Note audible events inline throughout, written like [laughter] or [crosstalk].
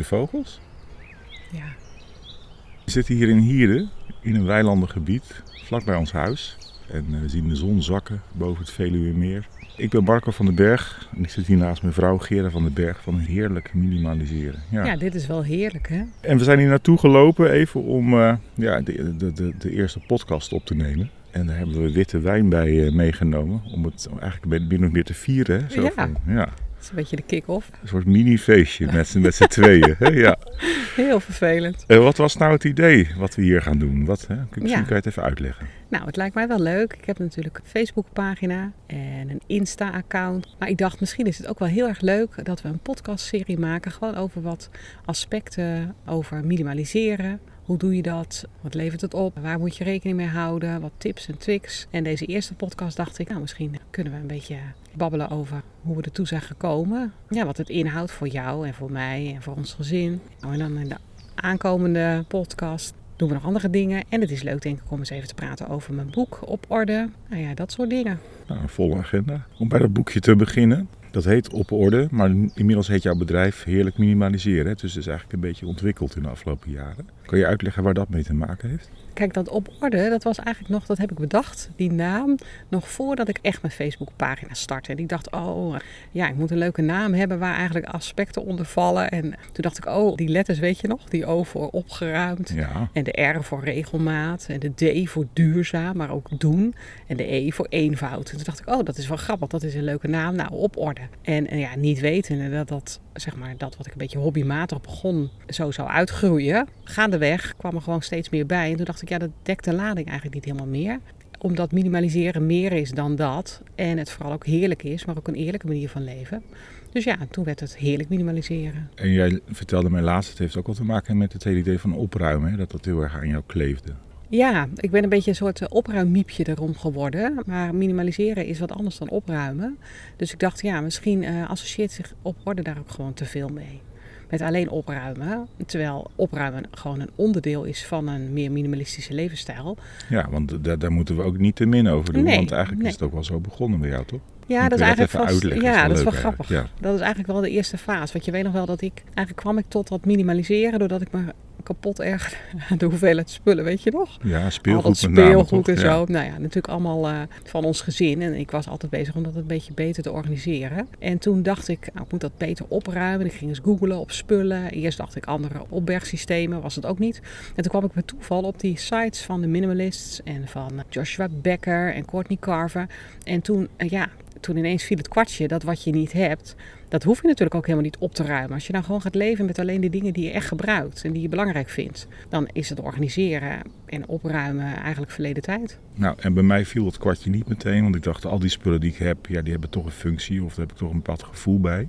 De vogels? Ja. We zitten hier in Hierde, in een weilandengebied, vlakbij ons huis. En eh, we zien de zon zakken boven het Veluwemeer. Ik ben Marco van den Berg en ik zit hier naast mijn vrouw Gera van den Berg van Heerlijk Minimaliseren. Ja. dit is wel heerlijk, hè? En we zijn hier naartoe gelopen even om eh, ja, de, de, de, de eerste podcast op te nemen. En daar hebben we witte wijn bij eh, meegenomen om het eigenlijk binnen nog meer te vieren. Hè? Zo Ja. van, ja. Dat is een beetje de kick-off. Een soort mini-feestje met, met z'n tweeën. Hè? Ja. Heel vervelend. En wat was nou het idee wat we hier gaan doen? Wat, hè? Misschien Ja. kan je het even uitleggen. Nou, het lijkt mij wel leuk. Ik heb natuurlijk een Facebookpagina en een Insta-account. Maar ik dacht, misschien is het ook wel heel erg leuk dat we een podcastserie maken. Gewoon over wat aspecten over minimaliseren. Hoe doe je dat? Wat levert het op? Waar moet je rekening mee houden? Wat tips en tricks? En deze eerste podcast dacht ik, nou misschien kunnen we een beetje babbelen over hoe we ertoe zijn gekomen. Ja, wat het inhoudt voor jou en voor mij en voor ons gezin. Nou, en dan in de aankomende podcast doen we nog andere dingen. En het is leuk denk ik om eens even te praten over mijn boek op orde. Nou ja, dat soort dingen. Nou, een volle agenda. Om bij dat boekje te beginnen. Dat heet Op Orde, maar inmiddels heet jouw bedrijf Heerlijk Minimaliseren. Dus het is eigenlijk een beetje ontwikkeld in de afgelopen jaren. Kan je uitleggen waar dat mee te maken heeft? Kijk, dat op orde, dat was eigenlijk nog, dat heb ik bedacht, die naam, nog voordat ik echt mijn Facebookpagina startte. En ik dacht, oh, ja, ik moet een leuke naam hebben waar eigenlijk aspecten onder vallen. En toen dacht ik, oh, die letters weet je nog, die O voor opgeruimd. Ja, En de R voor regelmaat. En de D voor duurzaam, maar ook doen. En de E voor eenvoud. En toen dacht ik, oh, dat is wel grappig. Dat is een leuke naam. Nou, op orde. En, eh, ja, niet wetende dat dat, zeg maar, dat wat ik een beetje hobbymatig begon, zo zou uitgroeien. Gaandeweg kwam er gewoon steeds meer bij. En toen dacht ik, ja, dat dekt de lading eigenlijk niet helemaal meer. Omdat minimaliseren meer is dan dat. En het vooral ook heerlijk is, maar ook een eerlijke manier van leven. Dus ja, toen werd het heerlijk minimaliseren. en jij vertelde mij laatst, het heeft ook wel te maken met het hele idee van opruimen. Hè? Dat dat heel erg aan jou kleefde. Ja, ik ben een beetje een soort eh, opruimmiepje erom geworden. Maar minimaliseren is wat anders dan opruimen. Dus ik dacht, ja, misschien eh, associeert zich op orde daar ook gewoon te veel mee. Met alleen opruimen. Terwijl opruimen gewoon een onderdeel is van een meer minimalistische levensstijl. Ja, want da- daar moeten we ook niet te min over doen. Nee, want eigenlijk nee. is het ook wel zo begonnen bij jou, toch? Ja, dat is eigenlijk vast. Ja, Is wel dat is wel grappig. Dat is eigenlijk wel de eerste fase. Want je weet nog wel dat ik. Eigenlijk kwam ik tot dat minimaliseren doordat ik me kapot aan [laughs] de hoeveelheid spullen, weet je nog? Ja, al speelgoed dat met name, speelgoed en Ja. zo. Nou ja, natuurlijk allemaal eh, van ons gezin. En ik was altijd bezig om dat een beetje beter te organiseren. En toen dacht ik, nou, ik moet dat beter opruimen. Ik ging eens googlen op spullen. Eerst dacht ik andere opbergsystemen, was het ook niet. En toen kwam ik bij toeval op die sites van de minimalists en van Joshua Becker en Courtney Carver. En toen, eh, ja, toen ineens viel het kwartje dat wat je niet hebt, dat hoef je natuurlijk ook helemaal niet op te ruimen. Als je nou gewoon gaat leven met alleen de dingen die je echt gebruikt en die je belangrijk vindt, dan is het organiseren en opruimen eigenlijk verleden tijd. Nou, en bij mij viel het kwartje niet meteen, want ik dacht, al die spullen die ik heb, ja, die hebben toch een functie of daar heb ik toch een bepaald gevoel bij.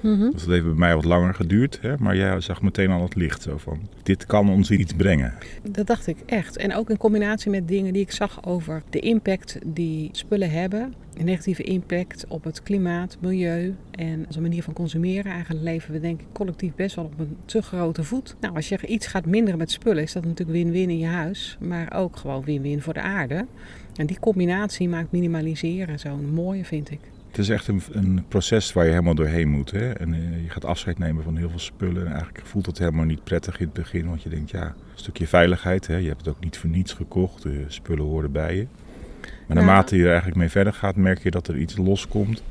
Mhm. Dus dat heeft bij mij wat langer geduurd, hè? maar jij zag meteen al het licht zo van, dit kan ons iets brengen. Dat dacht ik echt. En ook in combinatie met dingen die ik zag over de impact die spullen hebben. Een negatieve impact op het klimaat, milieu en onze manier van consumeren. Eigenlijk leven we denk ik collectief best wel op een te grote voet. Nou, als je iets gaat minderen met spullen is dat natuurlijk win-win in je huis. Maar ook gewoon win-win voor de aarde. En die combinatie maakt minimaliseren zo'n mooie, vind ik. Het is echt een, een proces waar je helemaal doorheen moet. Hè? En eh, je gaat afscheid nemen van heel veel spullen. En eigenlijk voelt het helemaal niet prettig in het begin. Want je denkt, ja, een stukje veiligheid. Hè? Je hebt het ook niet voor niets gekocht. De spullen horen bij je. Maar naarmate je er eigenlijk mee verder gaat, merk je dat er iets loskomt.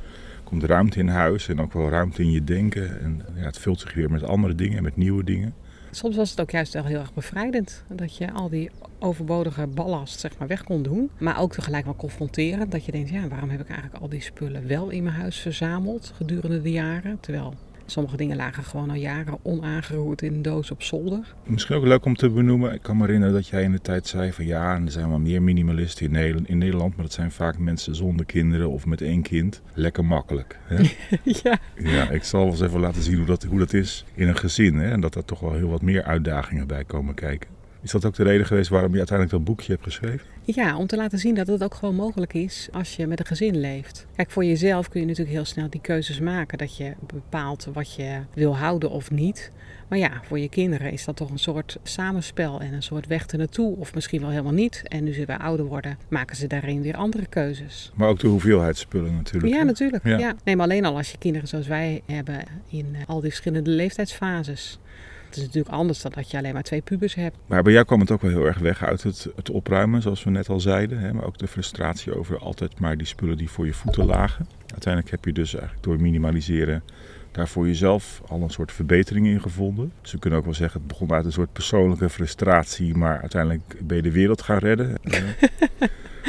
Komt ruimte in huis en ook wel ruimte in je denken. En ja, het vult zich weer met andere dingen, met nieuwe dingen. Soms was het ook juist wel heel erg bevrijdend. Dat je al die overbodige ballast zeg maar, weg kon doen. Maar ook tegelijk wel confronterend. Dat je denkt, ja, waarom heb ik eigenlijk al die spullen wel in mijn huis verzameld gedurende de jaren? Terwijl sommige dingen lagen gewoon al jaren onaangeroerd in een doos op zolder. Misschien ook leuk om te benoemen. Ik kan me herinneren dat jij in de tijd zei van ja, en er zijn wel meer minimalisten in Nederland, in Nederland. Maar dat zijn vaak mensen zonder kinderen of met één kind. Lekker makkelijk. Hè? [laughs] ja. Ja, ik zal wel eens even laten zien hoe dat, hoe dat is in een gezin. Hè? En dat er toch wel heel wat meer uitdagingen bij komen kijken. Is dat ook de reden geweest waarom je uiteindelijk dat boekje hebt geschreven? Ja, om te laten zien dat het ook gewoon mogelijk is als je met een gezin leeft. Kijk, voor jezelf kun je natuurlijk heel snel die keuzes maken. Dat je bepaalt wat je wil houden of niet. Maar ja, voor je kinderen is dat toch een soort samenspel en een soort weg ernaartoe. Of misschien wel helemaal niet. En nu ze weer ouder worden, maken ze daarin weer andere keuzes. Maar ook de hoeveelheid spullen natuurlijk. Ja, hè? natuurlijk. Ja. Ja. Nee, maar alleen al als je kinderen zoals wij hebben in eh, al die verschillende leeftijdsfases. Het is natuurlijk anders dan dat je alleen maar twee pubers hebt. Maar bij jou kwam het ook wel heel erg weg uit het, het opruimen, zoals we net al zeiden. Hè? Maar ook de frustratie over altijd maar die spullen die voor je voeten lagen. Uiteindelijk heb je dus eigenlijk door minimaliseren daar voor jezelf al een soort verbetering in gevonden. Dus we kunnen ook wel zeggen, het begon uit een soort persoonlijke frustratie, maar uiteindelijk ben je de wereld gaan redden. [laughs]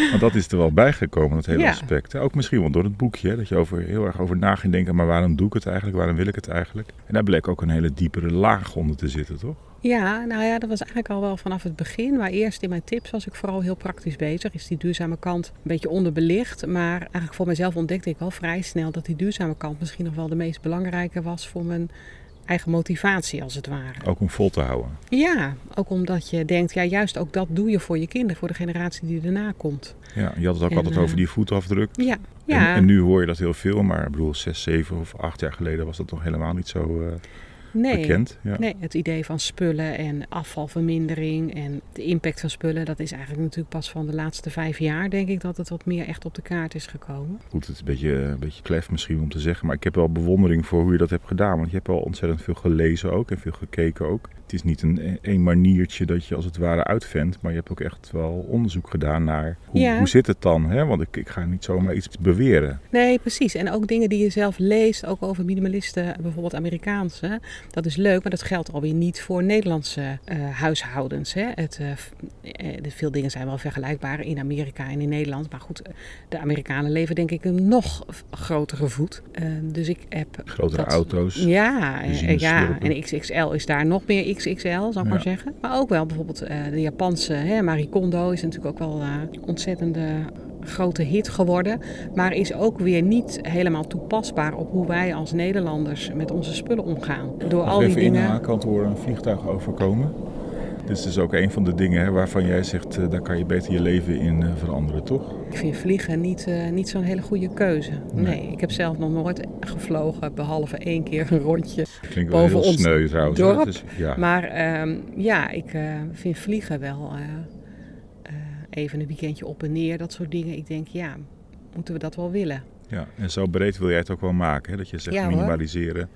Want dat is er wel bijgekomen, dat hele Ja. aspect. Ook misschien wel door het boekje, dat je over, heel erg over na ging denken, maar waarom doe ik het eigenlijk, waarom wil ik het eigenlijk? En daar bleek ook een hele diepere laag onder te zitten, toch? Ja, nou ja, dat was eigenlijk al wel vanaf het begin. Maar eerst in mijn tips was ik vooral heel praktisch bezig. Is die duurzame kant een beetje onderbelicht. Maar eigenlijk voor mezelf ontdekte ik wel vrij snel dat die duurzame kant misschien nog wel de meest belangrijke was voor mijn eigen motivatie, als het ware. Ook om vol te houden. Ja, ook omdat je denkt, ja, juist ook dat doe je voor je kinderen, voor de generatie die erna komt. Ja, je had het ook En, altijd eh, over die voetafdruk. Ja, En, ja. en nu hoor je dat heel veel, maar ik bedoel, zes, zeven of acht jaar geleden was dat nog helemaal niet zo eh, nee. bekend. Ja. Nee, het idee van spullen en afvalvermindering en de impact van spullen, dat is eigenlijk natuurlijk pas van de laatste vijf jaar, denk ik, dat het wat meer echt op de kaart is gekomen. Goed, het is een beetje, een beetje klef misschien om te zeggen, maar ik heb wel bewondering voor hoe je dat hebt gedaan. Want je hebt wel ontzettend veel gelezen ook en veel gekeken ook. Het is niet een, een maniertje dat je als het ware uitvindt, maar je hebt ook echt wel onderzoek gedaan naar hoe, Ja. hoe zit het dan? Hè? Want ik, ik ga niet zomaar iets beweren. Nee, precies. En ook dingen die je zelf leest, ook over minimalisten, bijvoorbeeld Amerikaanse. Dat is leuk, maar dat geldt alweer niet voor Nederlandse eh, huishoudens. Hè. Het, de veel dingen zijn wel vergelijkbaar in Amerika en in Nederland. Maar goed, de Amerikanen leven denk ik een nog grotere voet. Eh, dus ik heb... Grotere dat- auto's. Ja, ja, en XXL is daar nog meer XXL, zou ik Ja. maar zeggen. Maar ook wel bijvoorbeeld eh, de Japanse hè, Marie Kondo is natuurlijk ook wel eh ontzettende grote hit geworden. Maar is ook weer niet helemaal toepasbaar op hoe wij als Nederlanders met onze spullen omgaan. Door al die even dingen. in een kantoor een vliegtuig overkomen. Dit is dus ook een van de dingen hè, waarvan jij zegt, eh, daar kan je beter je leven in eh, veranderen, toch? Ik vind vliegen niet, eh, niet zo'n hele goede keuze. Nee. Nee. ik heb zelf nog nooit gevlogen, behalve één keer een rondje. Klinkt wel Boven heel ons sneu trouwens. dorp. Is- ja. Maar ehm, ja, ik vind vliegen wel even een weekendje op en neer, dat soort dingen. Ik denk, ja, moeten we dat wel willen? Ja, en zo breed wil jij het ook wel maken. Hè? Dat je zegt Ja, minimaliseren.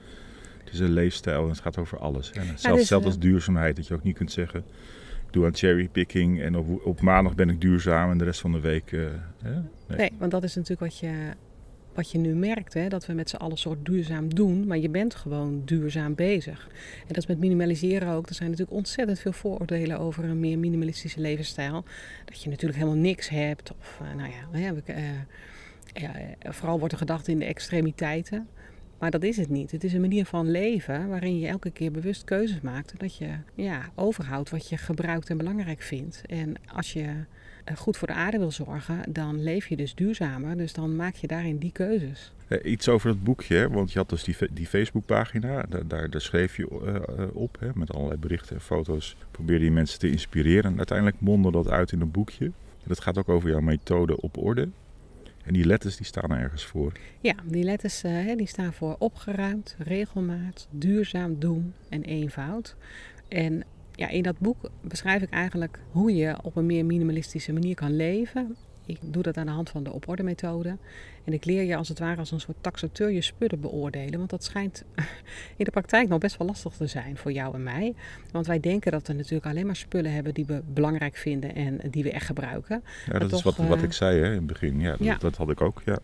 Is een leefstijl en het gaat over alles. Zelfs, dus, zelfs eh, als duurzaamheid. Dat je ook niet kunt zeggen, ik doe aan cherrypicking en op, op maandag ben ik duurzaam en de rest van de week... eh? Nee. Nee, want dat is natuurlijk wat je, wat je nu merkt, hè? dat we met z'n allen soort duurzaam doen, maar je bent gewoon duurzaam bezig. En dat is met minimaliseren ook. Er zijn natuurlijk ontzettend veel vooroordelen over een meer minimalistische levensstijl. Dat je natuurlijk helemaal niks hebt. Of, eh, nou ja, we- eh, ja, eh, vooral wordt er gedacht in de extremiteiten. Maar dat is het niet. Het is een manier van leven waarin je elke keer bewust keuzes maakt. Dat je ja, overhoudt wat je gebruikt en belangrijk vindt. En als je eh, goed voor de aarde wil zorgen, dan leef je dus duurzamer. Dus dan maak je daarin die keuzes. Eh, Iets over het boekje, want je had dus die, die Facebookpagina. Daar, daar, schreef je eh, op, hè? met allerlei berichten en foto's. Probeerde je mensen te inspireren. En uiteindelijk mondde dat uit in een boekje. Dat gaat ook over jouw methode op orde. En die letters die staan er ergens voor. Ja, die letters eh, die staan voor opgeruimd, regelmaat, duurzaam doen en eenvoud. En ja, in dat boek beschrijf ik eigenlijk hoe je op een meer minimalistische manier kan leven. Ik doe dat aan de hand van de op orde methode. En ik leer je als het ware als een soort taxateur je spullen beoordelen. Want dat schijnt [laughs] in de praktijk nog best wel lastig te zijn voor jou en mij. Want wij denken dat we natuurlijk alleen maar spullen hebben die we belangrijk vinden en die we echt gebruiken. Ja, dat toch, is wat, wat eh, ik zei hè, in het begin. Ja, dat, ja. dat had ik ook. Ja.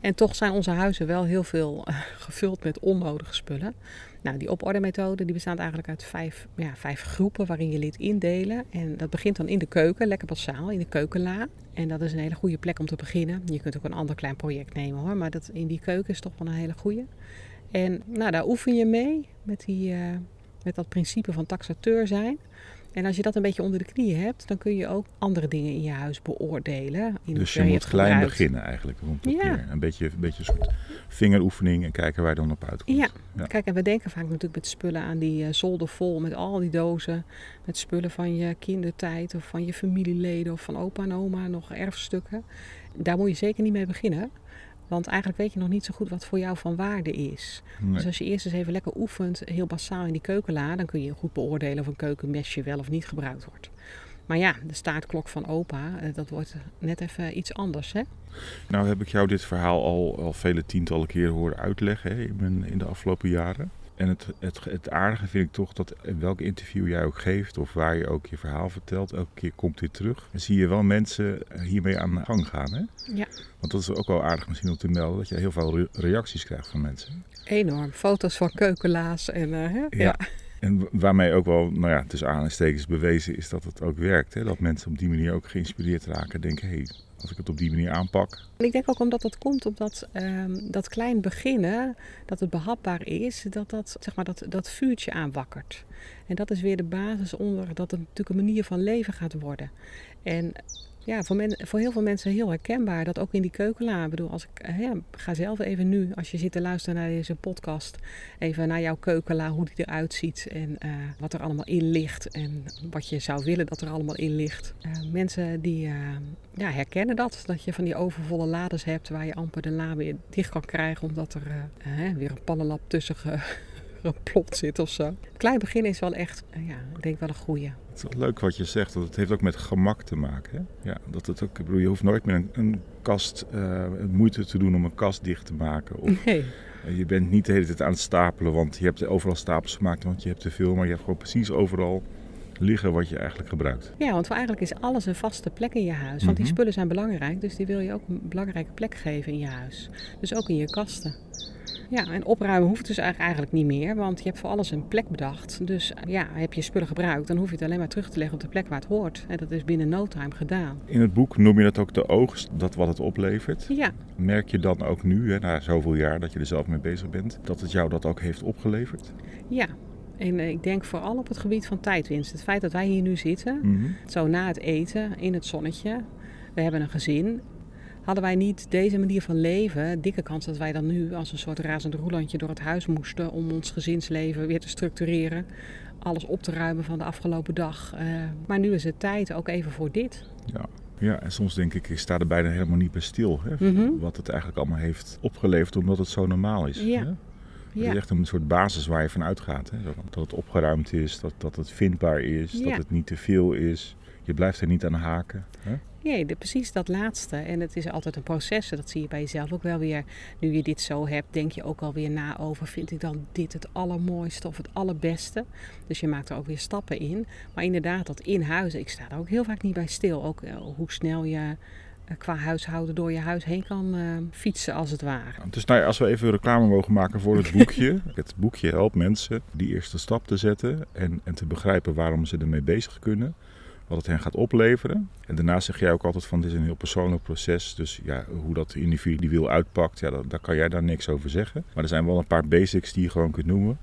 En toch zijn onze huizen wel heel veel eh, gevuld met onnodige spullen. Nou, die op-orde-methode die bestaat eigenlijk uit vijf, ja, vijf groepen waarin je dit indelen. En dat begint dan in de keuken, lekker basaal, in de keukenla. En dat is een hele goede plek om te beginnen. Je kunt ook een ander klein project nemen hoor, maar dat, in die keuken is toch wel een hele goede. En nou, daar oefen je mee met, die, eh, met dat principe van taxateur zijn. En als je dat een beetje onder de knie hebt, dan kun je ook andere dingen in je huis beoordelen. In Dus je moet klein gebruikt. beginnen eigenlijk. Rond het Ja. Een beetje, een beetje een soort vingeroefening en kijken waar je dan op uitkomt. Ja. Ja. Kijk, en we denken vaak natuurlijk met spullen aan die eh, zolder vol met al die dozen. Met spullen van je kindertijd of van je familieleden of van opa en oma, nog erfstukken. Daar moet je zeker niet mee beginnen. Want eigenlijk weet je nog niet zo goed wat voor jou van waarde is. Nee. Dus als je eerst eens even lekker oefent, heel basaal in die keukenla, dan kun je goed beoordelen of een keukenmesje wel of niet gebruikt wordt. Maar ja, de staartklok van opa, eh, dat wordt net even iets anders, hè? Nou heb ik jou dit verhaal al, al vele tientallen keren horen uitleggen hè, in de afgelopen jaren. En het, het, het aardige vind ik toch dat in welk interview jij ook geeft of waar je ook je verhaal vertelt, elke keer komt dit terug. En zie je wel mensen hiermee aan de gang gaan. Hè? Ja. Want dat is ook wel aardig misschien om te melden, dat je heel veel re- reacties krijgt van mensen. Enorm. Foto's van keukenla's en eh, hè? Ja. En wa- waarmee ook wel, nou ja, tussen aanhalingstekens bewezen is dat het ook werkt. Hè? Dat mensen op die manier ook geïnspireerd raken en denken, hé, hey, als ik het op die manier aanpak, ik denk ook omdat dat komt omdat ehm, dat klein beginnen, dat het behapbaar is, dat dat, zeg maar, dat, dat vuurtje aanwakkert. En dat is weer de basis onder dat het natuurlijk een manier van leven gaat worden. En ja, voor, men, voor heel veel mensen heel herkenbaar, dat ook in die keukenla. Ik bedoel, als ik hè, ga zelf even nu, als je zit te luisteren naar deze podcast, even naar jouw keukenla, hoe die eruit ziet en eh, wat er allemaal in ligt en wat je zou willen dat er allemaal in ligt. Eh, mensen die eh, ja, herkennen dat, dat je van die overvolle lades hebt waar je amper de la weer dicht kan krijgen omdat er eh, eh, weer een pannenlap tussen ge- [laughs] geplopt zit of zo. Klein begin is wel echt, eh, ja, ik denk wel een goeie. Het is wel leuk wat je zegt, dat het heeft ook met gemak te maken. Hè? Ja, dat het ook, ik bedoel, je hoeft nooit meer een, een kast eh, moeite te doen om een kast dicht te maken. Of Nee. eh, je bent niet de hele tijd aan het stapelen, want je hebt overal stapels gemaakt, want je hebt te veel. Maar je hebt gewoon precies overal liggen wat je eigenlijk gebruikt. Ja, want voor eigenlijk is alles een vaste plek in je huis. Want die Mhm. spullen zijn belangrijk, dus die wil je ook een belangrijke plek geven in je huis. Dus ook in je kasten. Ja, en opruimen hoeft dus eigenlijk niet meer, want je hebt voor alles een plek bedacht. Dus ja, heb je spullen gebruikt, dan hoef je het alleen maar terug te leggen op de plek waar het hoort. En dat is binnen no time gedaan. In het boek noem je dat ook de oogst, dat wat het oplevert. Ja, Merk je dan ook nu, hè, na zoveel jaar dat je er zelf mee bezig bent, dat het jou dat ook heeft opgeleverd? ja. En eh, ik denk vooral op het gebied van tijdwinst. Het feit dat wij hier nu zitten, Mhm. zo na het eten, in het zonnetje. We hebben een gezin. Hadden wij niet deze manier van leven, dikke kans dat wij dan nu als een soort razend roelandje door het huis moesten om ons gezinsleven weer te structureren. Alles op te ruimen van de afgelopen dag. Eh, maar nu is het tijd ook even voor dit. Ja. ja, en soms denk ik, ik sta er bijna helemaal niet bij stil. Hè? Mhm. Wat het eigenlijk allemaal heeft opgeleverd, omdat het zo normaal is. Ja. Hè? Het Ja. is echt een soort basis waar je van uitgaat. Hè? Dat- Dat het opgeruimd is, dat, dat het vindbaar is, Ja. dat het niet te veel is. Je blijft er niet aan haken. Hè? Nee, de, precies dat laatste. En het is altijd een proces. Dat zie je bij jezelf ook wel weer. Nu je dit zo hebt, denk je ook alweer na over: vind ik dan dit het allermooiste of het allerbeste? Dus je maakt er ook weer stappen in. Maar inderdaad, dat in huis, ik sta daar ook heel vaak niet bij stil. Ook eh, hoe snel je eh, qua huishouden door je huis heen kan eh, fietsen, als het ware. Dus nou ja, als we even reclame mogen maken voor het boekje. [laughs] het boekje helpt mensen die eerste stap te zetten en, en te begrijpen waarom ze ermee bezig kunnen. Wat het hen gaat opleveren. En daarnaast zeg jij ook altijd van dit is een heel persoonlijk proces. Dus ja, hoe dat individueel uitpakt, ja, dat, daar kan jij daar niks over zeggen. Maar er zijn wel een paar basics die je gewoon kunt noemen.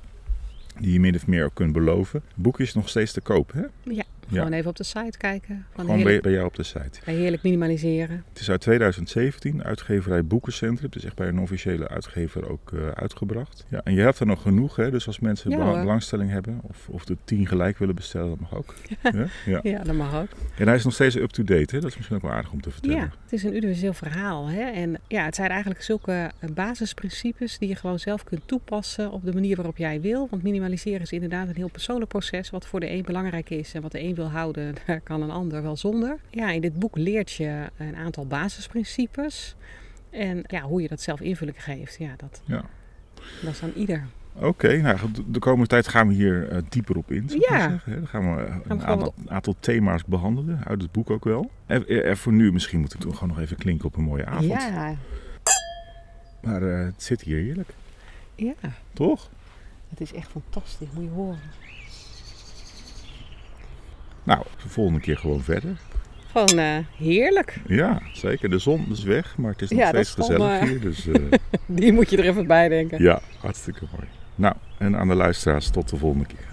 Die je min of meer ook kunt beloven. Het boek is nog steeds te koop, hè? Ja, gewoon even op de site kijken. Van Gewoon bij, heerlijk, bij jou op de site. bij heerlijk minimaliseren. Het is uit 2017, uitgeverij Boekencentrum. Het is echt bij een officiële uitgever ook eh, uitgebracht. Ja, en je hebt er nog genoeg, hè? dus als mensen Ja, belangstelling hebben of, of de tien gelijk willen bestellen, dat mag ook. [laughs] Ja? Ja. Ja, dat mag ook. En hij is nog steeds up-to-date, hè? dat is misschien ook wel aardig om te vertellen. Ja, het is een universeel verhaal. Hè? En ja, het zijn eigenlijk zulke eh, basisprincipes die je gewoon zelf kunt toepassen op de manier waarop jij wil. Want minimaliseren is inderdaad een heel persoonlijk proces. Wat voor de een belangrijk is en wat de een wil houden, [laughs] daar kan een ander wel zonder. Ja, in dit boek leert je een aantal basisprincipes. En ja, hoe je dat zelf invulling geeft, ja, dat, Ja. dat is aan ieder. Oké, nou, de komende tijd gaan we hier eh, dieper op in. Ja. zeggen. Dan gaan we eh, een aantal, aantal thema's behandelen, uit het boek ook wel. En, en voor nu, misschien moeten we toch gewoon nog even klinken op een mooie avond. Ja, Maar eh, het zit hier heerlijk, ja, toch? het is echt fantastisch, moet je horen. Nou, de volgende keer gewoon verder. Gewoon eh, heerlijk. Ja, zeker. De zon is weg, maar het is nog Ja, steeds gezellig hier. Dus eh, [laughs] Die moet je er even bij denken. ja, hartstikke mooi. Nou, en aan de luisteraars tot de volgende keer.